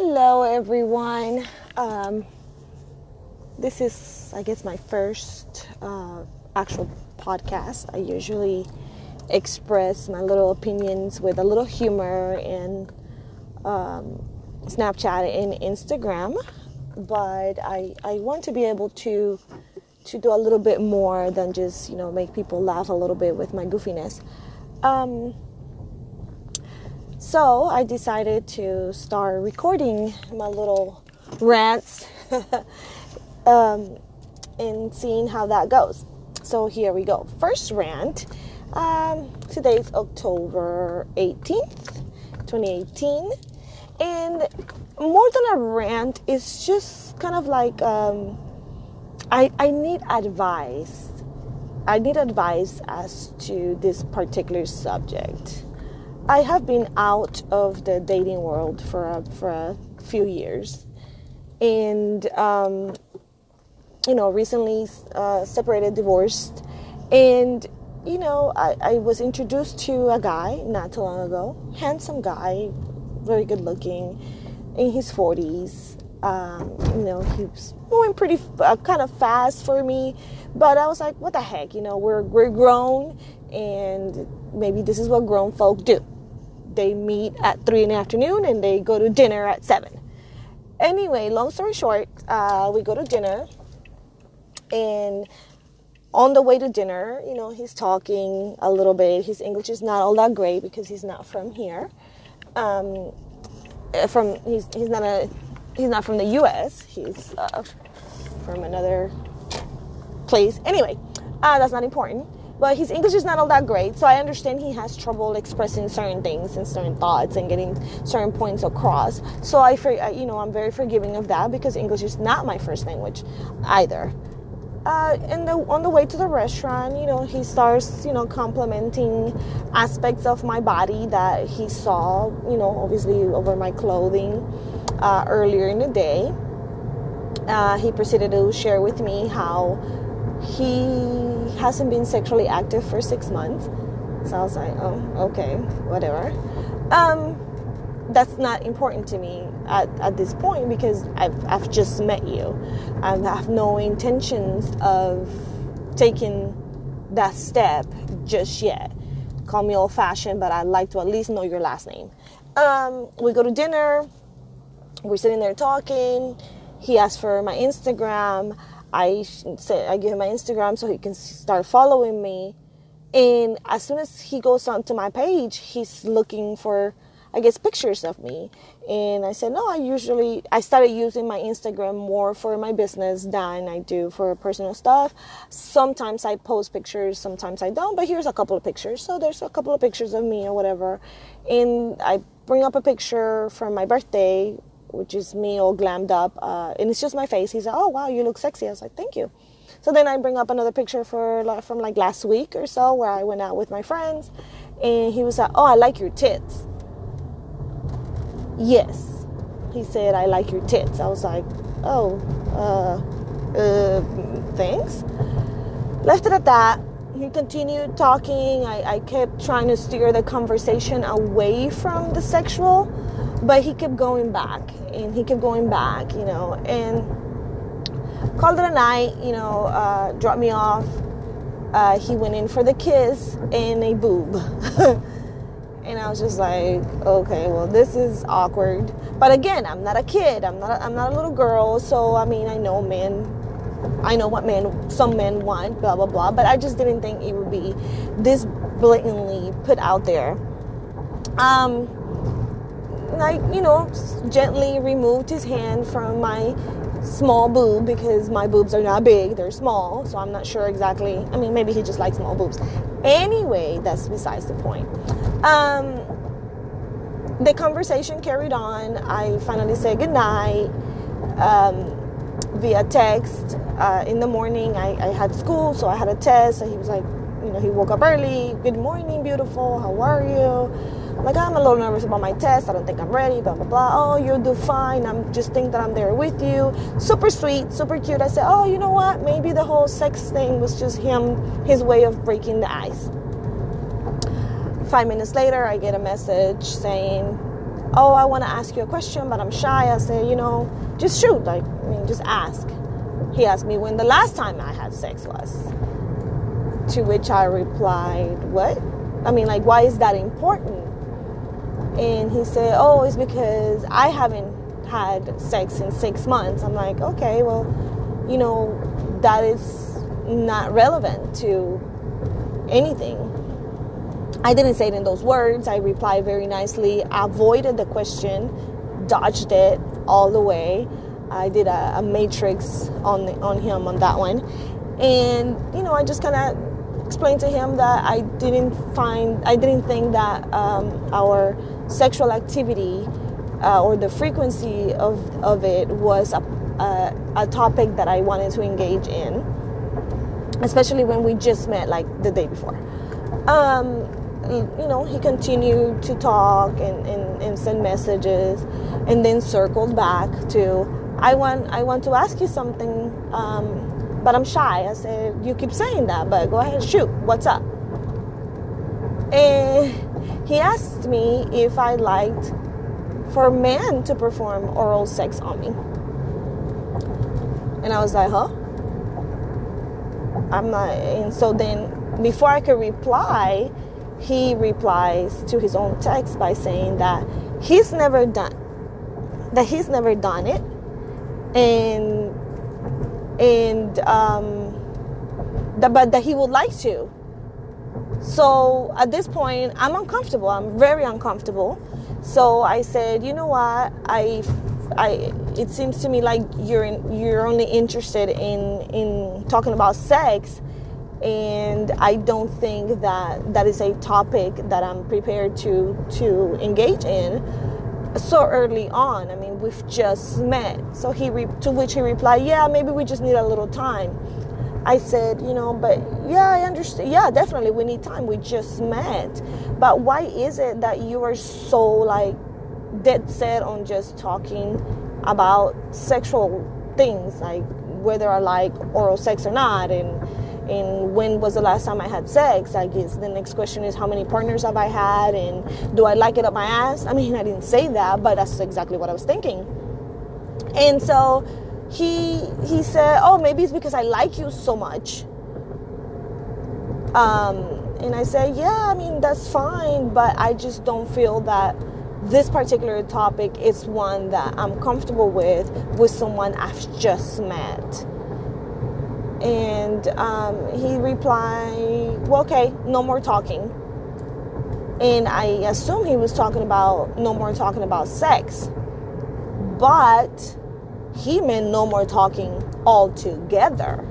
Hello, everyone. Um, this is, I guess, my first uh, actual podcast. I usually express my little opinions with a little humor in um, Snapchat and Instagram, but I, I want to be able to to do a little bit more than just you know make people laugh a little bit with my goofiness. Um, so I decided to start recording my little rants um, and seeing how that goes. So here we go. First rant. Um, today's October 18th, 2018. And more than a rant, it's just kind of like um, I, I need advice. I need advice as to this particular subject. I have been out of the dating world for a, for a few years, and um, you know, recently uh, separated, divorced, and you know, I, I was introduced to a guy not too long ago, handsome guy, very good looking, in his forties. Um, you know, he was moving pretty uh, kind of fast for me, but I was like, what the heck, you know, we're we're grown, and maybe this is what grown folk do they meet at three in the afternoon and they go to dinner at seven. Anyway, long story short, uh, we go to dinner, and on the way to dinner, you know, he's talking a little bit. His English is not all that great because he's not from here. Um, uh, from he's he's not a he's not from the U.S. He's uh, from another place. Anyway, uh, that's not important but his English is not all that great. So I understand he has trouble expressing certain things and certain thoughts and getting certain points across. So I, you know, I'm very forgiving of that because English is not my first language either. Uh, and the, on the way to the restaurant, you know, he starts, you know, complimenting aspects of my body that he saw, you know, obviously over my clothing uh, earlier in the day. Uh, he proceeded to share with me how he hasn't been sexually active for six months. So I was like, oh, okay, whatever. Um, that's not important to me at, at this point because I've, I've just met you. I have no intentions of taking that step just yet. Call me old fashioned, but I'd like to at least know your last name. Um, we go to dinner, we're sitting there talking. He asked for my Instagram. I say I give him my Instagram so he can start following me. And as soon as he goes onto my page, he's looking for, I guess, pictures of me. And I said, no, I usually, I started using my Instagram more for my business than I do for personal stuff. Sometimes I post pictures, sometimes I don't, but here's a couple of pictures. So there's a couple of pictures of me or whatever. And I bring up a picture from my birthday which is me all glammed up, uh, and it's just my face. He's like, "Oh wow, you look sexy." I was like, "Thank you." So then I bring up another picture for from like last week or so where I went out with my friends, and he was like, "Oh, I like your tits." Yes, he said, "I like your tits." I was like, "Oh, uh, uh, thanks." Left it at that. He continued talking. I, I kept trying to steer the conversation away from the sexual but he kept going back and he kept going back, you know, and called it a night, you know, uh, dropped me off. Uh, he went in for the kiss and a boob. and I was just like, okay, well, this is awkward. But again, I'm not a kid. I'm not. A, I'm not a little girl. So I mean, I know men. I know what men, some men want, blah blah blah. But I just didn't think it would be this blatantly put out there. Um, I, you know, gently removed his hand from my small boob because my boobs are not big, they're small. So I'm not sure exactly. I mean, maybe he just likes small boobs. Anyway, that's besides the point. Um, the conversation carried on. I finally said goodnight um, via text. Uh, in the morning, I, I had school, so I had a test. So he was like, you know, he woke up early. Good morning, beautiful. How are you? Like I'm a little nervous about my test. I don't think I'm ready. Blah blah blah. Oh, you'll do fine. I'm just think that I'm there with you. Super sweet, super cute. I said, oh, you know what? Maybe the whole sex thing was just him, his way of breaking the ice. Five minutes later, I get a message saying, oh, I want to ask you a question, but I'm shy. I said, you know, just shoot. Like, I mean, just ask. He asked me when the last time I had sex was. To which I replied, what? I mean, like, why is that important? And he said, oh, it's because I haven't had sex in six months. I'm like, okay, well, you know, that is not relevant to anything. I didn't say it in those words. I replied very nicely, avoided the question, dodged it all the way. I did a, a matrix on the, on him on that one, and you know I just kind of explained to him that I didn't find I didn't think that um, our sexual activity uh, or the frequency of of it was a, a a topic that I wanted to engage in, especially when we just met like the day before. Um, you know, he continued to talk and, and, and send messages and then circled back to, I want, I want to ask you something, um, but I'm shy. I said, you keep saying that, but go ahead, shoot, what's up? And he asked me if I liked for men to perform oral sex on me. And I was like, huh? I'm not, and so then before I could reply, he replies to his own text by saying that he's never done that he's never done it and and um that, but that he would like to so at this point i'm uncomfortable i'm very uncomfortable so i said you know what i i it seems to me like you're in, you're only interested in in talking about sex and I don't think that that is a topic that I'm prepared to to engage in so early on. I mean, we've just met. So he re- to which he replied, "Yeah, maybe we just need a little time." I said, "You know, but yeah, I understand. Yeah, definitely, we need time. We just met. But why is it that you are so like dead set on just talking about sexual things, like whether I like oral sex or not, and?" and when was the last time I had sex? I guess the next question is how many partners have I had and do I like it up my ass? I mean, I didn't say that, but that's exactly what I was thinking. And so he he said, "Oh, maybe it's because I like you so much." Um, and I said, "Yeah, I mean that's fine, but I just don't feel that." This particular topic is one that I'm comfortable with with someone I've just met and um, he replied, Well, okay, no more talking. And I assume he was talking about no more talking about sex. But he meant no more talking altogether.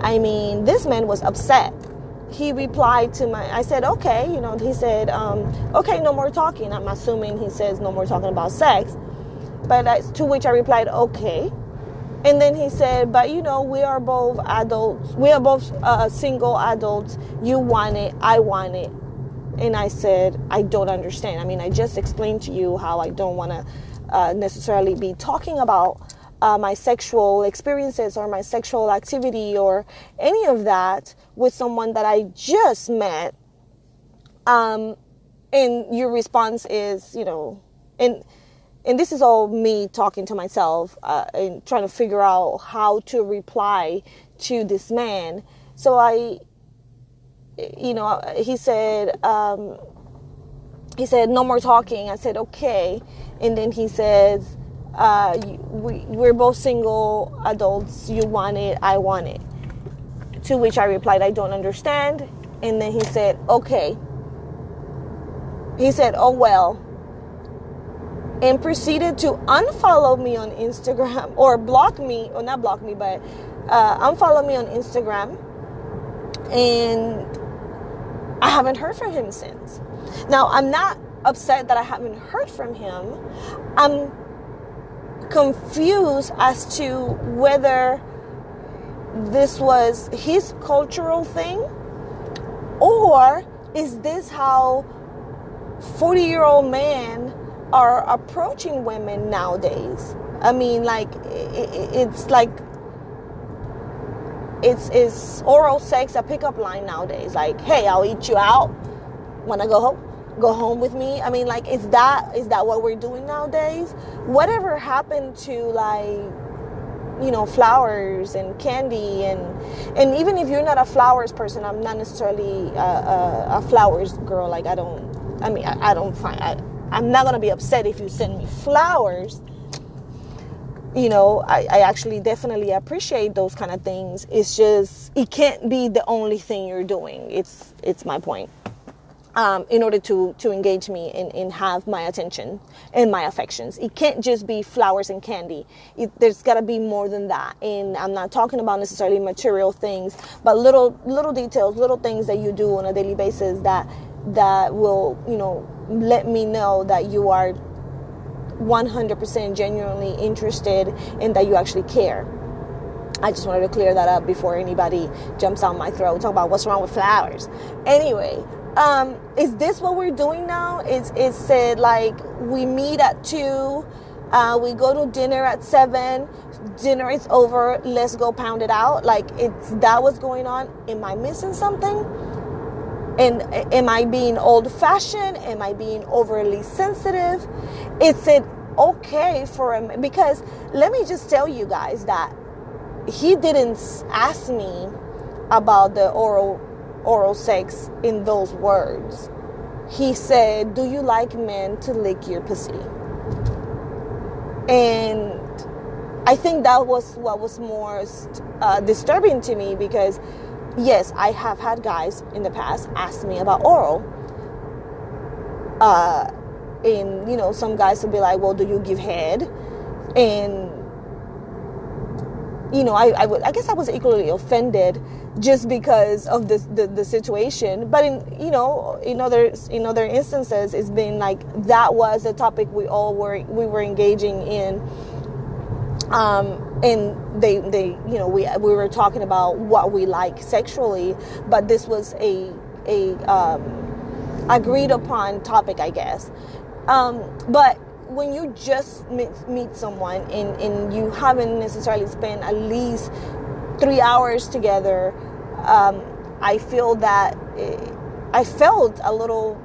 I mean, this man was upset. He replied to my, I said, okay, you know, he said, um, okay, no more talking. I'm assuming he says no more talking about sex. But I, to which I replied, okay, and then he said, But you know, we are both adults. We are both uh, single adults. You want it. I want it. And I said, I don't understand. I mean, I just explained to you how I don't want to uh, necessarily be talking about uh, my sexual experiences or my sexual activity or any of that with someone that I just met. Um, and your response is, you know, and and this is all me talking to myself uh, and trying to figure out how to reply to this man. So I, you know, he said, um, he said, no more talking. I said, okay. And then he says, uh, we, we're both single adults. You want it, I want it. To which I replied, I don't understand. And then he said, okay. He said, oh, well and proceeded to unfollow me on Instagram or block me, or not block me, but uh, unfollow me on Instagram. And I haven't heard from him since. Now, I'm not upset that I haven't heard from him. I'm confused as to whether this was his cultural thing or is this how 40 year old men are approaching women nowadays. I mean, like it's like it's it's oral sex a pickup line nowadays. Like, hey, I'll eat you out. Wanna go home? Go home with me. I mean like is that is that what we're doing nowadays? Whatever happened to like you know flowers and candy and and even if you're not a flowers person i'm not necessarily a, a, a flowers girl. Like i don't i mean i, I don't find I, i'm not gonna be upset if you send me flowers. You know I, I actually definitely appreciate those kind of things. It's just it can't be the only thing you're doing. It's it's my point um, in order to to engage me and, and have my attention and my affections. It can't just be flowers and candy. It, there's got to be more than that. And I'm not talking about necessarily material things, but little little details, little things that you do on a daily basis that that will you know let me know that you are 100% genuinely interested and that you actually care. I just wanted to clear that up before anybody jumps on my throat talk about what's wrong with flowers. Anyway, um, is this what we're doing now? Is is said like we meet at two, uh, we go to dinner at seven, dinner is over, let's go pound it out. Like it's that was going on. Am I missing something? And am I being old fashioned? Am I being overly sensitive? Is it okay for him? Because let me just tell you guys that he didn't ask me about the oral oral sex in those words. He said, Do you like men to lick your pussy? And I think that was what was most uh, disturbing to me because, yes, I have had guys in the past ask me about oral. Uh, and, you know, some guys will be like, Well, do you give head? And you know, I, I guess I was equally offended just because of the, the, the situation. But in you know in other in other instances, it's been like that was the topic we all were we were engaging in. Um, and they they you know we we were talking about what we like sexually, but this was a a um, agreed upon topic, I guess. Um, but when you just meet, meet someone and, and you haven't necessarily spent at least three hours together, um, I feel that it, I felt a little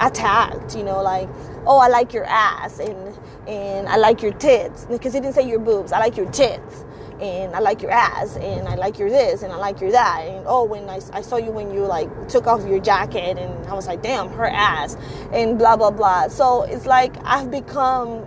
attacked, you know, like, oh, I like your ass and and I like your tits because he didn't say your boobs. I like your tits and I like your ass and I like your this and I like your that and oh when I, I saw you when you like took off your jacket and I was like damn her ass and blah blah blah so it's like I've become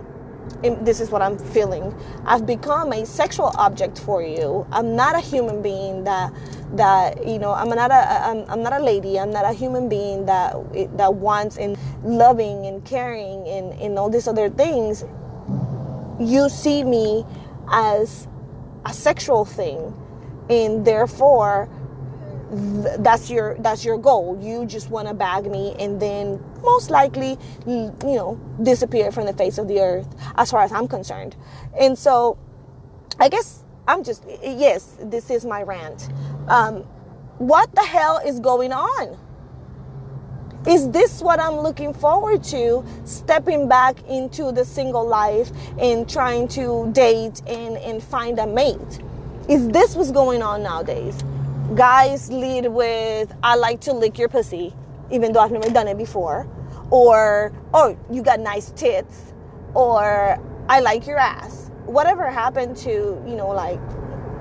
this is what I'm feeling. I've become a sexual object for you. I'm not a human being that that you know I'm not a I'm, I'm not a lady. I'm not a human being that that wants and loving and caring and, and all these other things. You see me as a sexual thing. And therefore th- that's your that's your goal you just want to bag me and then most likely you know disappear from the face of the earth as far as i'm concerned and so i guess i'm just yes this is my rant um, what the hell is going on is this what I'm looking forward to? Stepping back into the single life and trying to date and, and find a mate? Is this what's going on nowadays? Guys lead with, I like to lick your pussy, even though I've never done it before. Or, oh, you got nice tits. Or, I like your ass. Whatever happened to, you know, like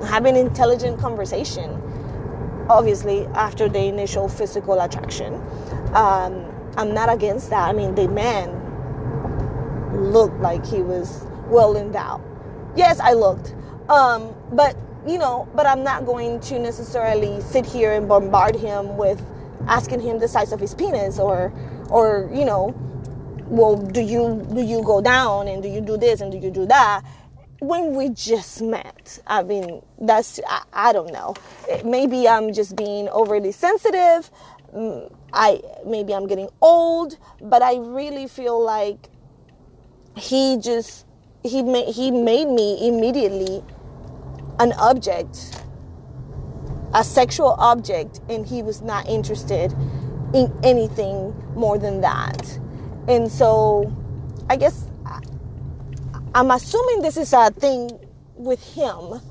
having intelligent conversation? Obviously, after the initial physical attraction. Um, I'm not against that. I mean, the man looked like he was well endowed. Yes, I looked. Um, but, you know, but I'm not going to necessarily sit here and bombard him with asking him the size of his penis or, or, you know, well, do you, do you go down and do you do this and do you do that? when we just met. I mean, that's, I, I, don't know. Maybe I'm just being overly sensitive. Mm, I maybe I'm getting old, but I really feel like he just he made he made me immediately an object, a sexual object, and he was not interested in anything more than that. And so, I guess I'm assuming this is a thing with him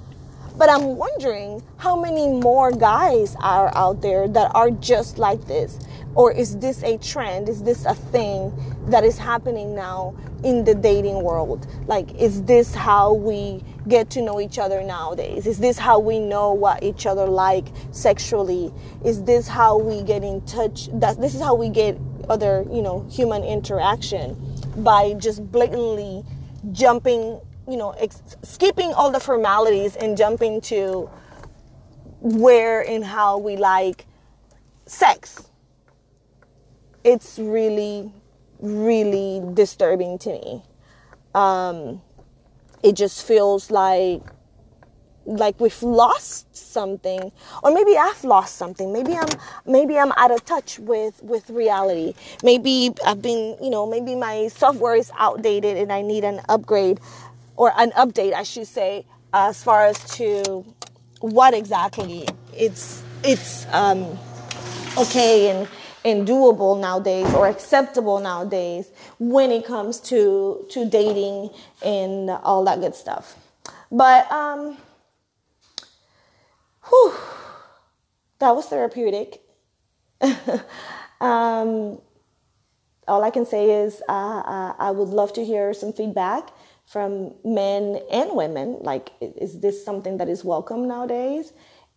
but I'm wondering how many more guys are out there that are just like this. Or is this a trend? Is this a thing that is happening now in the dating world? Like is this how we get to know each other nowadays? Is this how we know what each other like sexually? Is this how we get in touch? That this is how we get other you know human interaction by just blatantly jumping you know ex- skipping all the formalities and jumping to where and how we like sex it's really really disturbing to me. Um, it just feels like like we've lost something or maybe i've lost something. Maybe i'm maybe i'm out of touch with with reality. Maybe i've been you know maybe my software is outdated and i need an upgrade or an update i should say as far as to what exactly it's it's um okay and and doable nowadays or acceptable nowadays when it comes to to dating and all that good stuff but um whew, that was therapeutic. um, all I can say is uh, I would love to hear some feedback from men and women. Like, is this something that is welcome nowadays?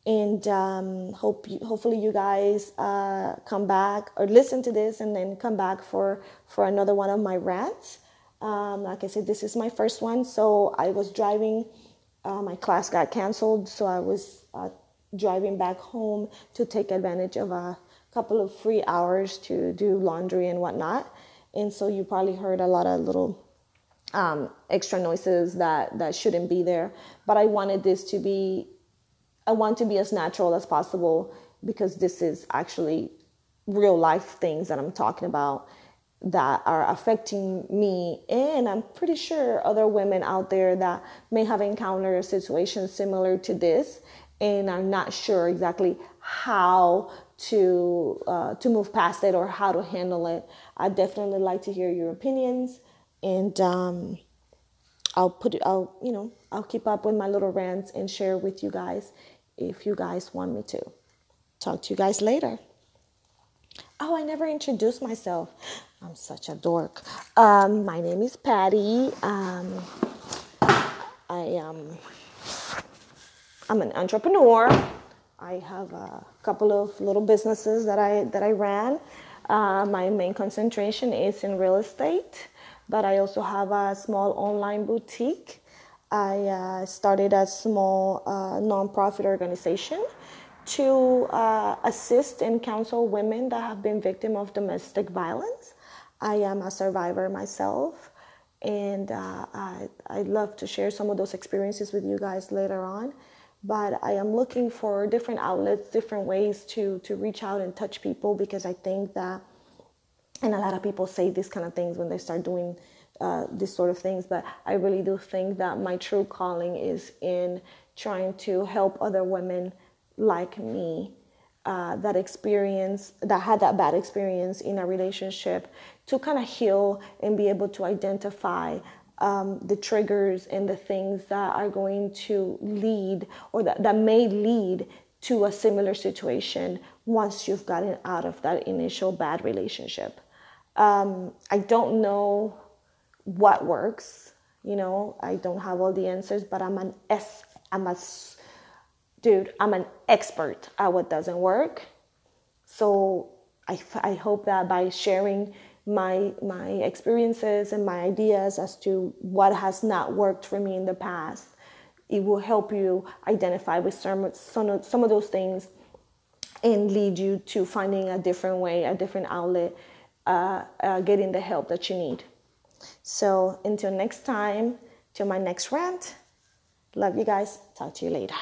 And um, hope you, hopefully you guys uh, come back or listen to this and then come back for for another one of my rants. Um, like I said, this is my first one, so I was driving. Uh, my class got canceled, so I was uh, driving back home to take advantage of a couple of free hours to do laundry and whatnot. And so you probably heard a lot of little um, extra noises that, that shouldn't be there. But I wanted this to be, I want to be as natural as possible because this is actually real life things that I'm talking about that are affecting me. And i'm pretty sure other women out there that may have encountered a situation similar to this and are not sure exactly how to uh, to move past it or how to handle it. I definitely like to hear your opinions and um, i'll put it i'll you know i'll keep up with my little rants and share with you guys if you guys want me to talk to you guys later oh i never introduced myself i'm such a dork um, my name is patty um, i am I'm an entrepreneur. I have a couple of little businesses that I that I ran. Uh, my main concentration is in real estate, but I also have a small online boutique. I uh, started a small uh, nonprofit organization to uh, assist and counsel women that have been victim of domestic violence. I am a survivor myself, and uh, I, I'd love to share some of those experiences with you guys later on but I am looking for different outlets, different ways to to reach out and touch people because I think that, and a lot of people say these kind of things when they start doing uh, these sort of things, but I really do think that my true calling is in trying to help other women like me uh, that experience that had that bad experience in a relationship to kind of heal and be able to identify um, the triggers and the things that are going to lead or that, that may lead to a similar situation once you've gotten out of that initial bad relationship. Um, I don't know what works, you know, I don't have all the answers, but I'm an S, I'm a, dude, I'm an expert at what doesn't work. So I, I hope that by sharing my my experiences and my ideas as to what has not worked for me in the past it will help you identify with some some of, some of those things and lead you to finding a different way a different outlet uh, uh, getting the help that you need so until next time till my next rant love you guys. Talk to you later